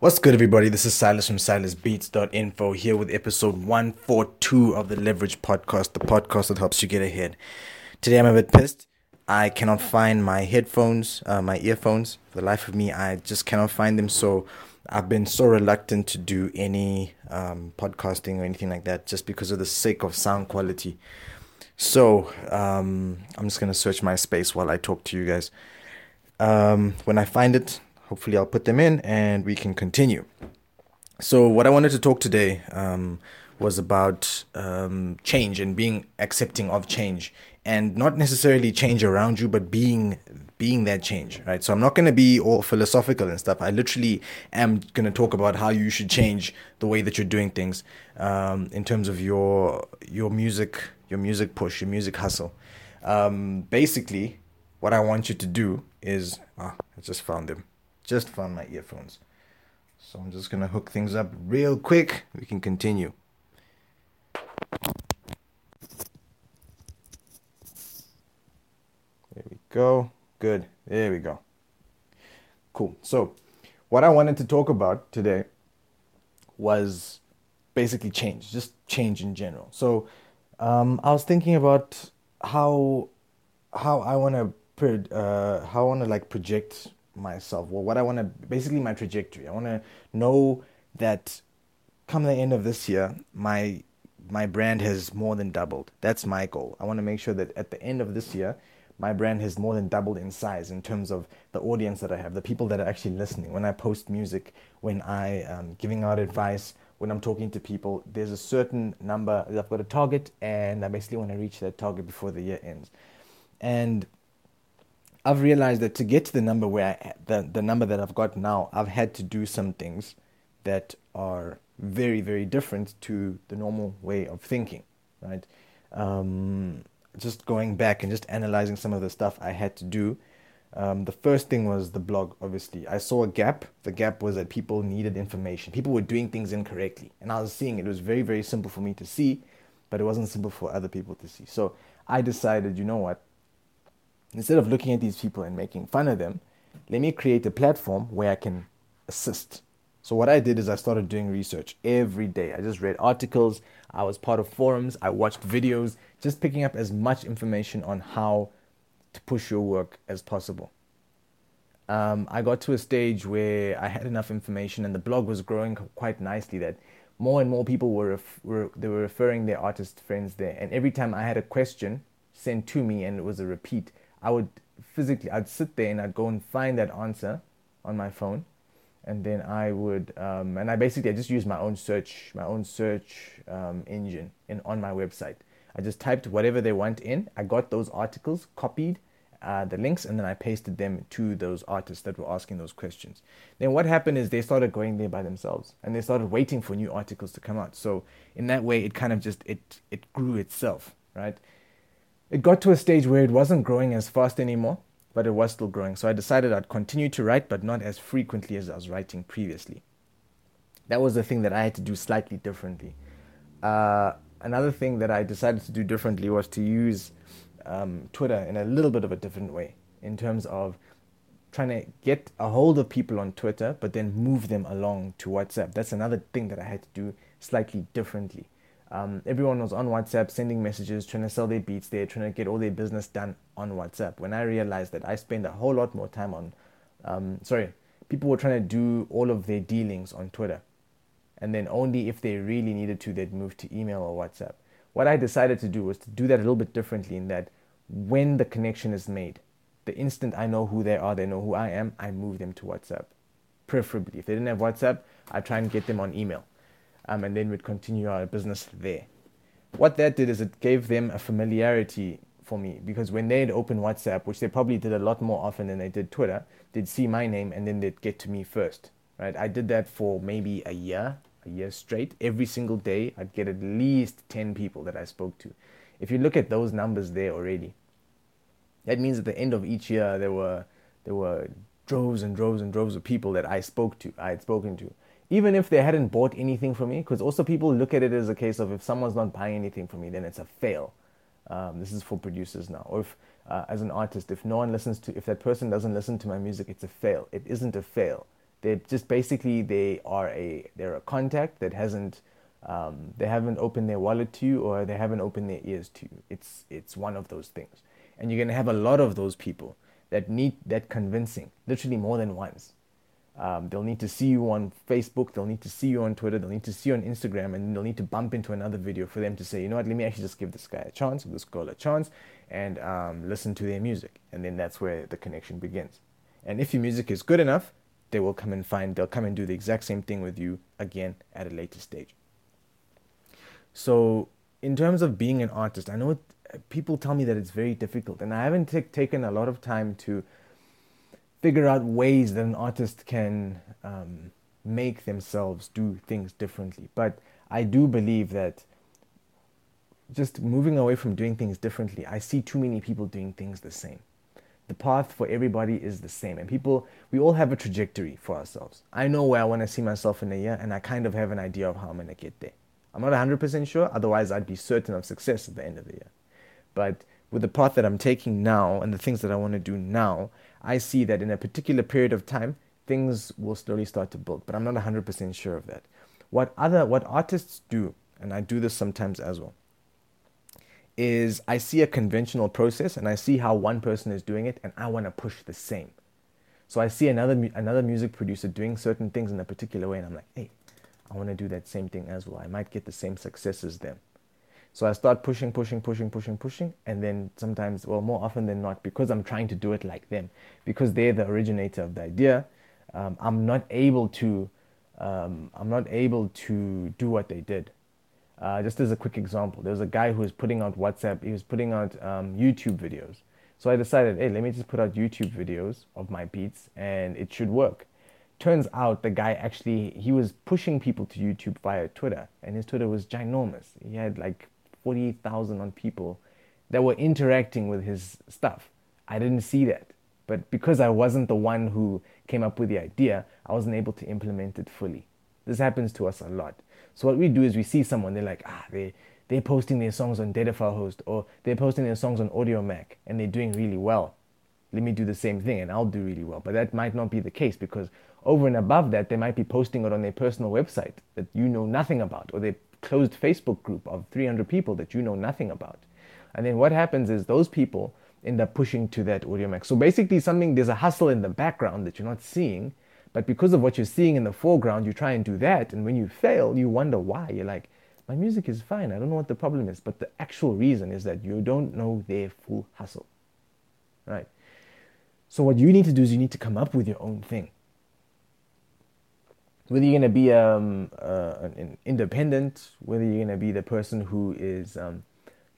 What's good, everybody? This is Silas from silasbeats.info here with episode 142 of the Leverage Podcast, the podcast that helps you get ahead. Today I'm a bit pissed. I cannot find my headphones, uh, my earphones. For the life of me, I just cannot find them. So I've been so reluctant to do any um, podcasting or anything like that just because of the sake of sound quality. So um, I'm just going to search my space while I talk to you guys. Um, when I find it, hopefully I'll put them in and we can continue. So, what I wanted to talk today um, was about um, change and being accepting of change, and not necessarily change around you, but being being that change, right? So I'm not going to be all philosophical and stuff. I literally am going to talk about how you should change the way that you're doing things um, in terms of your your music, your music push, your music hustle. Um, basically, what I want you to do is, oh, I just found them just found my earphones. So I'm just gonna hook things up real quick. We can continue. There we go. Good. There we go. Cool. So, what I wanted to talk about today was basically change, just change in general. So, um, I was thinking about how how I want to uh, how I want to like project myself. Well, what I want to basically my trajectory. I want to know that come the end of this year, my my brand has more than doubled. That's my goal. I want to make sure that at the end of this year, my brand has more than doubled in size in terms of the audience that I have, the people that are actually listening. When I post music, when I am giving out advice, when I'm talking to people, there's a certain number that I've got a target, and I basically want to reach that target before the year ends. And I've realized that to get to the number where I, the the number that I've got now, I've had to do some things that are very very different to the normal way of thinking, right? Um, just going back and just analyzing some of the stuff I had to do. Um, the first thing was the blog. Obviously, I saw a gap. The gap was that people needed information. People were doing things incorrectly, and I was seeing it. It was very very simple for me to see, but it wasn't simple for other people to see. So I decided, you know what? Instead of looking at these people and making fun of them, let me create a platform where I can assist. So what I did is I started doing research every day. I just read articles, I was part of forums, I watched videos, just picking up as much information on how to push your work as possible. Um, I got to a stage where I had enough information and the blog was growing quite nicely that more and more people were, ref- were they were referring their artist friends there and every time I had a question sent to me and it was a repeat I would physically, I'd sit there and I'd go and find that answer on my phone, and then I would, um, and I basically I just used my own search, my own search um, engine in on my website. I just typed whatever they want in. I got those articles, copied uh, the links, and then I pasted them to those artists that were asking those questions. Then what happened is they started going there by themselves, and they started waiting for new articles to come out. So in that way, it kind of just it it grew itself, right? It got to a stage where it wasn't growing as fast anymore, but it was still growing. So I decided I'd continue to write, but not as frequently as I was writing previously. That was the thing that I had to do slightly differently. Uh, another thing that I decided to do differently was to use um, Twitter in a little bit of a different way in terms of trying to get a hold of people on Twitter, but then move them along to WhatsApp. That's another thing that I had to do slightly differently. Um, everyone was on WhatsApp sending messages, trying to sell their beats there, trying to get all their business done on WhatsApp. When I realized that I spend a whole lot more time on, um, sorry, people were trying to do all of their dealings on Twitter. And then only if they really needed to, they'd move to email or WhatsApp. What I decided to do was to do that a little bit differently in that when the connection is made, the instant I know who they are, they know who I am, I move them to WhatsApp. Preferably. If they didn't have WhatsApp, I try and get them on email um, and then we'd continue our business there. What that did is it gave them a familiarity for me because when they'd open WhatsApp, which they probably did a lot more often than they did Twitter, they'd see my name and then they'd get to me first. Right? I did that for maybe a year, a year straight. Every single day, I'd get at least 10 people that I spoke to. If you look at those numbers there already, that means at the end of each year, there were there were droves and droves and droves of people that I spoke to, I had spoken to even if they hadn't bought anything from me, because also people look at it as a case of if someone's not buying anything from me, then it's a fail. Um, this is for producers now. Or if, uh, as an artist, if no one listens to, if that person doesn't listen to my music, it's a fail. It isn't a fail. They're just basically they are a they're a contact that hasn't um, they haven't opened their wallet to you or they haven't opened their ears to you. It's it's one of those things, and you're gonna have a lot of those people that need that convincing, literally more than once. Um, they'll need to see you on Facebook, they'll need to see you on Twitter, they'll need to see you on Instagram, and they'll need to bump into another video for them to say, you know what, let me actually just give this guy a chance, this girl a chance, and um, listen to their music. And then that's where the connection begins. And if your music is good enough, they will come and find, they'll come and do the exact same thing with you again at a later stage. So, in terms of being an artist, I know it, people tell me that it's very difficult, and I haven't t- taken a lot of time to figure out ways that an artist can um, make themselves do things differently. But I do believe that just moving away from doing things differently, I see too many people doing things the same. The path for everybody is the same, and people, we all have a trajectory for ourselves. I know where I want to see myself in a year, and I kind of have an idea of how I'm going to get there. I'm not 100% sure, otherwise, I'd be certain of success at the end of the year. But with the path that I'm taking now and the things that I want to do now, I see that in a particular period of time, things will slowly start to build. But I'm not 100% sure of that. What other what artists do, and I do this sometimes as well, is I see a conventional process and I see how one person is doing it, and I want to push the same. So I see another another music producer doing certain things in a particular way, and I'm like, hey, I want to do that same thing as well. I might get the same success as them. So I start pushing, pushing, pushing, pushing, pushing, and then sometimes, well, more often than not, because I'm trying to do it like them, because they're the originator of the idea, um, I'm not able to, um, I'm not able to do what they did. Uh, just as a quick example, there was a guy who was putting out WhatsApp, he was putting out um, YouTube videos. So I decided, hey, let me just put out YouTube videos of my beats, and it should work. Turns out the guy actually he was pushing people to YouTube via Twitter, and his Twitter was ginormous. He had like 48,000 on people that were interacting with his stuff. I didn't see that. But because I wasn't the one who came up with the idea, I wasn't able to implement it fully. This happens to us a lot. So what we do is we see someone, they're like, ah, they they're posting their songs on Datafile Host or they're posting their songs on Audiomack and they're doing really well. Let me do the same thing and I'll do really well. But that might not be the case because over and above that, they might be posting it on their personal website that you know nothing about or they closed Facebook group of 300 people that you know nothing about. And then what happens is those people end up pushing to that Audiomack. So basically, something there's a hustle in the background that you're not seeing, but because of what you're seeing in the foreground, you try and do that. And when you fail, you wonder why. You're like, my music is fine. I don't know what the problem is. But the actual reason is that you don't know their full hustle. Right? So what you need to do is you need to come up with your own thing whether you're going to be um, uh, an independent, whether you're going to be the person who is um,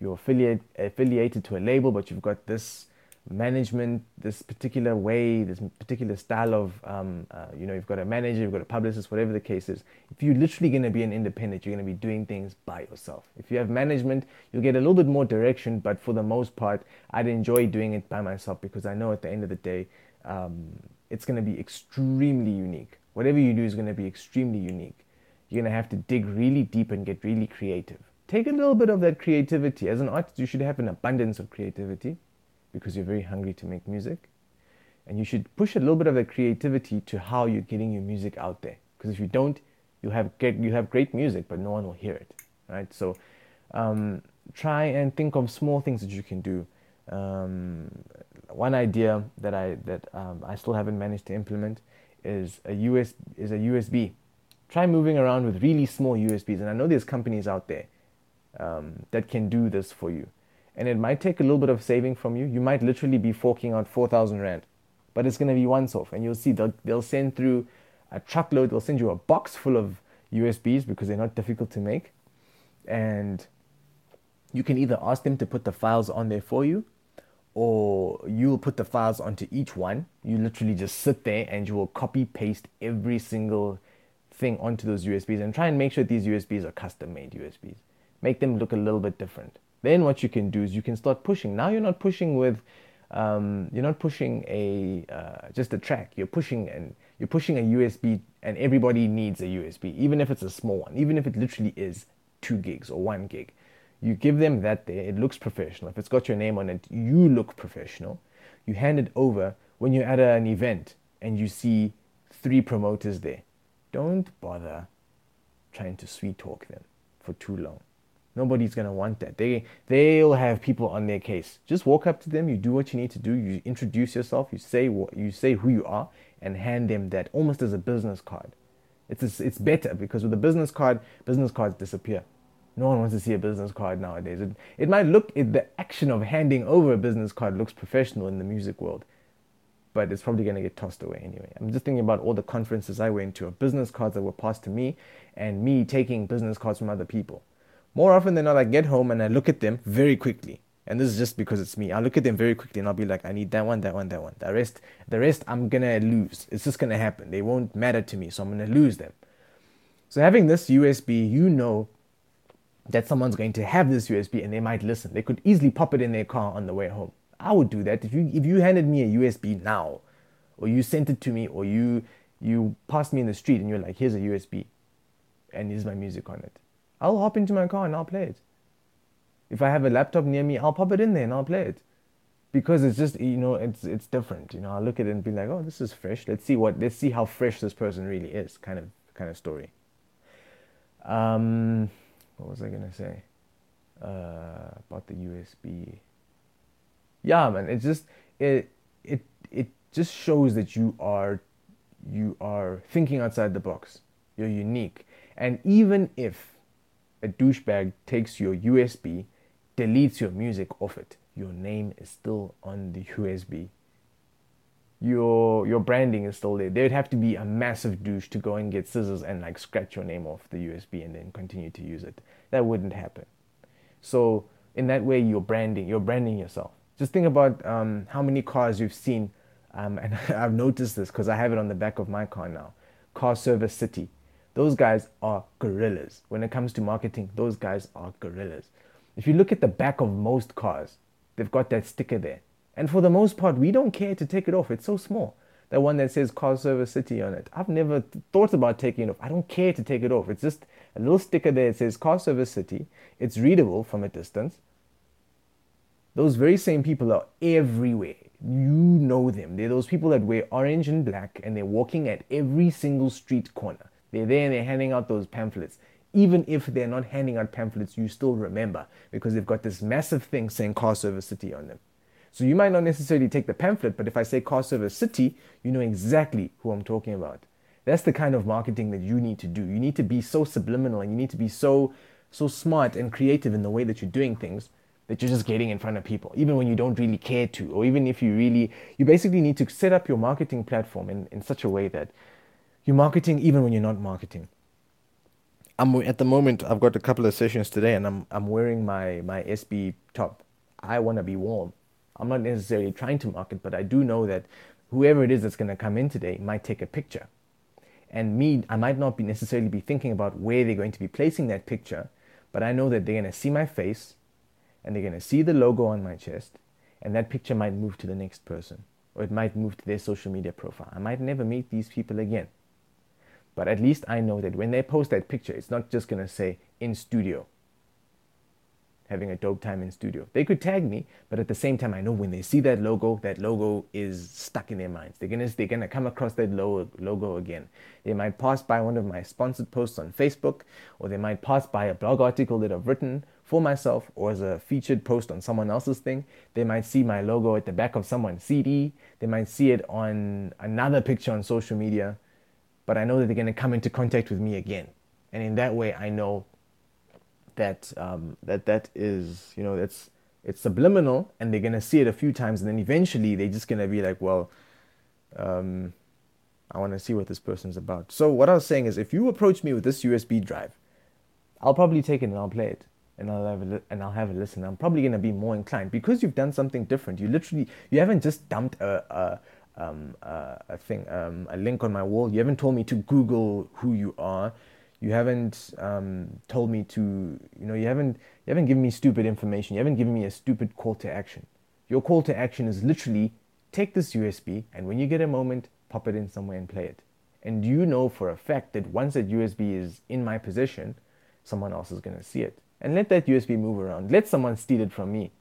you're affiliate, affiliated to a label, but you've got this management, this particular way, this particular style of, um, uh, you know, you've got a manager, you've got a publicist, whatever the case is. If you're literally going to be an independent, you're going to be doing things by yourself. If you have management, you'll get a little bit more direction, but for the most part, I'd enjoy doing it by myself because I know at the end of the day, um, it's going to be extremely unique whatever you do is going to be extremely unique. You're going to have to dig really deep and get really creative. Take a little bit of that creativity. As an artist, you should have an abundance of creativity because you're very hungry to make music. And you should push a little bit of that creativity to how you're getting your music out there. Because if you don't, you have you have great music, but no one will hear it, right? So um, try and think of small things that you can do. Um, one idea that I that um, I still haven't managed to implement is a US is a USB. Try moving around with really small USBs, and I know there's companies out there um, that can do this for you. And it might take a little bit of saving from you. You might literally be forking out four thousand rand, but it's going to be once off, and you'll see they'll, they'll send through a truckload. They'll send you a box full of USBs because they're not difficult to make, and you can either ask them to put the files on there for you or you'll put the files onto each one. You literally just sit there and you will copy paste every single thing onto those USBs and try and make sure these USBs are custom made USBs. Make them look a little bit different. Then what you can do is you can start pushing. Now you're not pushing with, um, you're not pushing a uh, just a track. You're pushing and you're pushing a USB, and everybody needs a USB, even if it's a small one, even if it literally is two gigs or one gig. You give them that there, it looks professional. If it's got your name on it, you look professional. You hand it over when you're at an event and you see three promoters there. Don't bother trying to sweet talk them for too long. Nobody's gonna want that. They they'll have people on their case. Just walk up to them. You do what you need to do. You introduce yourself. You say what you say who you are, and hand them that almost as a business card. It's it's better because with a business card, business cards disappear. No one wants to see a business card nowadays. It, it might look it, the action of handing over a business card looks professional in the music world, but it's probably going to get tossed away anyway. I'm just thinking about all the conferences I went to of business cards that were passed to me, and me taking business cards from other people more often than not, I get home and I look at them very quickly. And this is just because it's me. I'll look at them very quickly and I'll be like, I need that one, that one, that one. The rest, the rest, I'm gonna lose. It's just gonna happen. They won't matter to me, so I'm gonna lose them. So having this USB, you know that someone's going to have this USB and they might listen. They could easily pop it in their car on the way home. I would do that if you if you handed me a USB now, or you sent it to me, or you you passed me in the street and you're like, here's a USB, and here's my music on it. I'll hop into my car and I'll play it. If I have a laptop near me, I'll pop it in there and I'll play it. Because it's just you know it's it's different. You know, I'll look at it and be like, oh, this is fresh. Let's see what let's see how fresh this person really is. Kind of kind of story. Um, what was I gonna say? Uh, about the USB. Yeah, man. it just it it it just shows that you are you are thinking outside the box. You're unique, and even if a douchebag takes your USB, deletes your music off it, your name is still on the USB. Your your branding is still there. There'd have to be a massive douche to go and get scissors and like scratch your name off the USB and then continue to use it. That wouldn't happen. So in that way, you're branding. You're branding yourself. Just think about um, how many cars you've seen, um, and I've noticed this because I have it on the back of my car now. Car Service City. Those guys are gorillas. When it comes to marketing, those guys are gorillas. If you look at the back of most cars, they've got that sticker there. And for the most part, we don't care to take it off. It's so small. That one that says Car Service City on it. I've never thought about taking it off. I don't care to take it off. It's just a little sticker there that says Car Service City. It's readable from a distance. Those very same people are everywhere. You know them. They're those people that wear orange and black and they're walking at every single street corner. They're there and they're handing out those pamphlets. Even if they're not handing out pamphlets, you still remember because they've got this massive thing saying Car Service City on them. So you might not necessarily take the pamphlet, but if I say Car Service City, you know exactly who I'm talking about. That's the kind of marketing that you need to do. You need to be so subliminal and you need to be so so smart and creative in the way that you're doing things that you're just getting in front of people, even when you don't really care to, or even if you really, you basically need to set up your marketing platform in, in such a way that you're marketing even when you're not marketing. I'm at the moment I've got a couple of sessions today and I'm I'm wearing my my SB top. I want to be warm. I'm not necessarily trying to market, but I do know that whoever it is that's going to come in today might take a picture. And me, I might not be necessarily be thinking about where they're going to be placing that picture, but I know that they're going to see my face and they're going to see the logo on my chest and that picture might move to the next person or it might move to their social media profile. I might never meet these people again. But at least I know that when they post that picture, it's not just going to say in studio, having a dope time in studio. They could tag me, but at the same time, I know when they see that logo, that logo is stuck in their minds. They're gonna they're gonna come across that logo logo again. They might pass by one of my sponsored posts on Facebook, or they might pass by a blog article that I've written for myself, or as a featured post on someone else's thing. They might see my logo at the back of someone's CD. They might see it on another picture on social media but I know that they're to come into contact with me again. And in that way, I know that um, that that is you know that's it's subliminal, and they're to see it a few times, and then eventually they're just to be like, well, um, I want to see what this person's about. So what I was saying is, if you approach me with this USB drive, I'll probably take it and I'll play it. And I'll have a li- and I'll have a listen. I'm probably gonna be more inclined because you've done something different. You literally you haven't just dumped a, a um, a thing, um, a link on my wall. You haven't told me to Google who you are. You haven't um, told me to, you know, you haven't, you haven't given me stupid information. You haven't given me a stupid call to action. Your call to action is literally take this USB and when you get a moment, pop it in somewhere and play it. And you know for a fact that once that USB is in my possession, someone else is going to see it. And let that USB move around. Let someone steal it from me.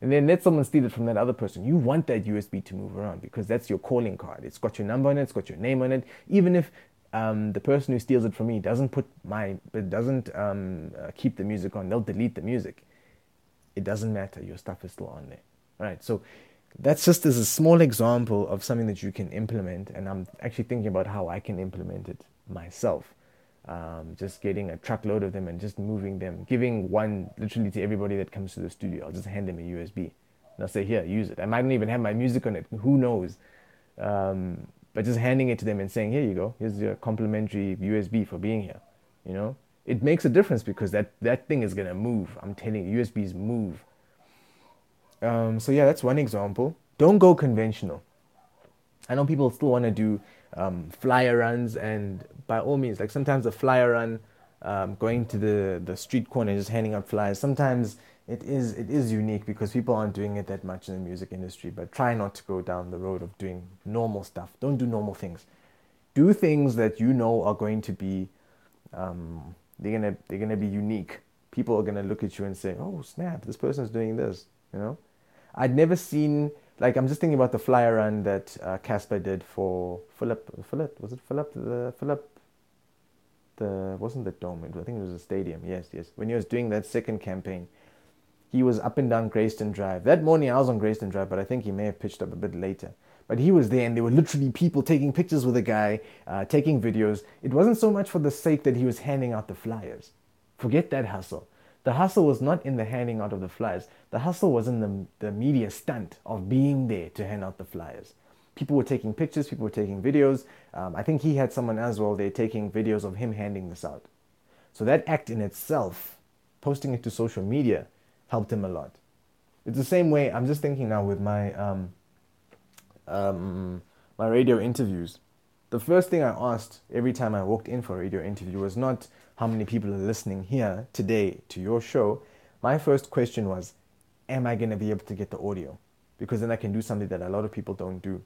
and then let someone steal it from that other person. You want that USB to move around because that's your calling card. It's got your number on it, it's got your name on it. Even if um, the person who steals it from me doesn't put my, doesn't um, uh, keep the music on, they'll delete the music. It doesn't matter. Your stuff is still on there. All right. So that's just as a small example of something that you can implement, and I'm actually thinking about how I can implement it myself. Um, just getting a truckload of them and just moving them, giving one literally to everybody that comes to the studio. I'll just hand them a USB. And I'll say, here, use it. I might not even have my music on it. Who knows? Um, but just handing it to them and saying, here you go. Here's your complimentary USB for being here. You know, it makes a difference because that, that thing is to move. I'm telling you, USBs move. Um, so yeah, that's one example. Don't go conventional. I know people still want to do um, flyer runs, and by all means, like sometimes a flyer run, um, going to the the street corner, just handing out flyers. Sometimes it is it is unique because people aren't doing it that much in the music industry. But try not to go down the road of doing normal stuff. Don't do normal things. Do things that you know are going to be um, they're gonna they're gonna be unique. People are gonna look at you and say, "Oh snap! This person's doing this," you know. I'd never seen like I'm just thinking about the flyer run that uh, did for Fill Up. Philip was it Fill Up? The Fill Up. The wasn't the dome. I think it was a stadium. Yes, yes. When he was doing that second campaign, he was up and down Grayston Drive. That morning I was on Grayston Drive, but I think he may have pitched up a bit later. But he was there, and there were literally people taking pictures with the guy, uh, taking videos. It wasn't so much for the sake that he was handing out the flyers. Forget that hustle. The hustle was not in the handing out of the flyers. The hustle was in the, the media stunt of being there to hand out the flyers. People were taking pictures, people were taking videos. Um, I think he had someone as well there taking videos of him handing this out. So that act in itself, posting it to social media, helped him a lot. It's the same way, I'm just thinking now with my, um, um, my radio interviews. The first thing I asked every time I walked in for a radio interview was not, how many people are listening here today to your show, my first question was, Am I going to be able to get the audio? Because then I can do something that a lot of people don't do.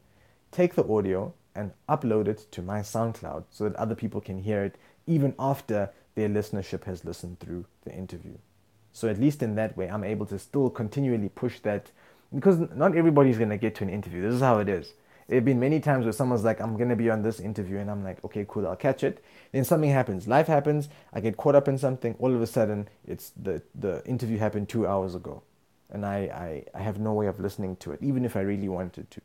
Take the audio and upload it to my SoundCloud so that other people can hear it even after their listenership has listened through the interview. So, at least in that way, I'm able to still continually push that because not everybody's going to get to an interview. This is how it is. There have been many times where someone's like, I'm going to be on this interview, and I'm like, okay, cool, I'll catch it. Then something happens. Life happens. I get caught up in something. All of a sudden, it's the, the interview happened two hours ago. And I, I, I have no way of listening to it, even if I really wanted to.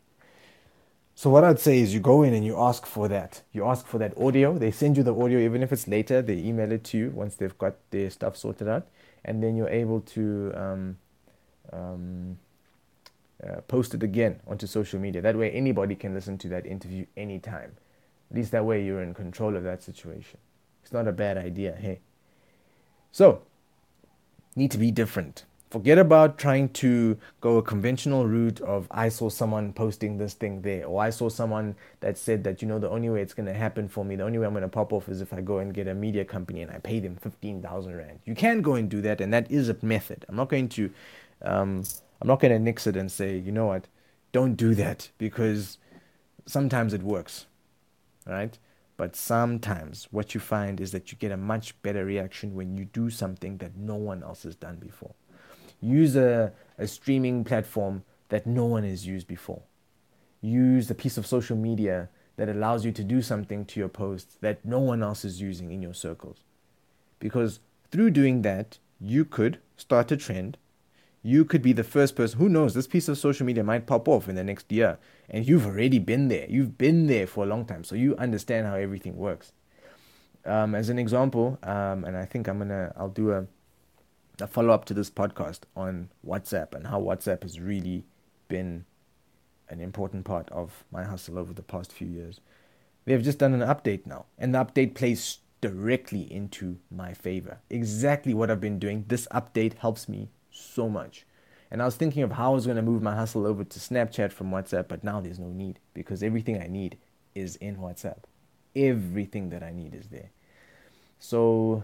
So what I'd say is you go in and you ask for that. You ask for that audio. They send you the audio, even if it's later. They email it to you once they've got their stuff sorted out, and then you're able to um, um, uh, post it again onto social media. That way, anybody can listen to that interview anytime. At least that way, you're in control of that situation. It's not a bad idea, hey. So, need to be different. Forget about trying to go a conventional route of I saw someone posting this thing there, or I saw someone that said that, you know, the only way it's going to happen for me, the only way I'm going to pop off is if I go and get a media company and I pay them 15,000 Rand. You can go and do that, and that is a method. I'm not going to. Um, I'm not going to nix it and say, you know what, don't do that because sometimes it works, right? But sometimes what you find is that you get a much better reaction when you do something that no one else has done before. Use a, a streaming platform that no one has used before. Use a piece of social media that allows you to do something to your posts that no one else is using in your circles. Because through doing that, you could start a trend you could be the first person. Who knows? This piece of social media might pop off in the next year, and you've already been there. You've been there for a long time, so you understand how everything works. Um, as an example, um, and I think I'm gonna, I'll do a, a follow up to this podcast on WhatsApp and how WhatsApp has really been an important part of my hustle over the past few years. They've just done an update now, and the update plays directly into my favor. Exactly what I've been doing. This update helps me so much. And I was thinking of how I was going to move my hustle over to Snapchat from WhatsApp, but now there's no need because everything I need is in WhatsApp. Everything that I need is there. So,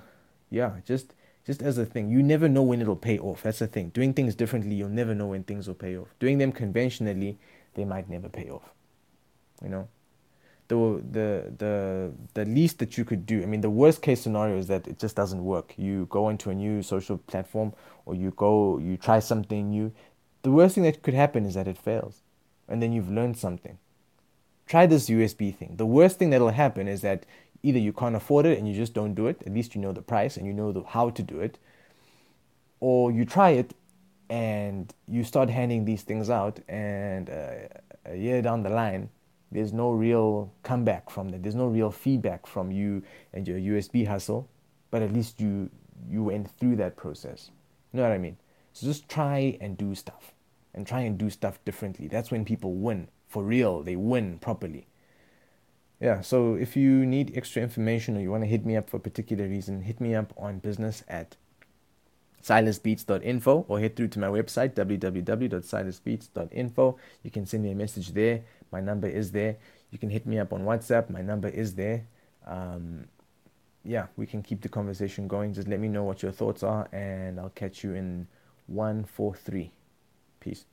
yeah, just just as a thing, you never know when it'll pay off. That's the thing. Doing things differently, you'll never know when things will pay off. Doing them conventionally, they might never pay off. You know? the the the the least that you could do. I mean, the worst case scenario is that it just doesn't work. You go into a new social platform, or you go you try something new, the worst thing that could happen is that it fails. And then you've learned something. Try this USB thing. The worst thing that'll happen is that either you can't afford it and you just don't do it. At least you know the price and you know the, how to do it. Or you try it and you start handing these things out, and uh, a year down the line, there's no real comeback from that. There's no real feedback from you and your USB hustle, but at least you you went through that process. You know what I mean? So just try and do stuff, and try and do stuff differently. That's when people win for real. They win properly. Yeah. So if you need extra information or you want to hit me up for a particular reason, hit me up on business at silasbeats.info or head through to my website www.silasbeats.info. You can send me a message there. My number is there. You can hit me up on WhatsApp. My number is there. Um, yeah, we can keep the conversation going. Just let me know what your thoughts are, and I'll catch you in 143. Peace.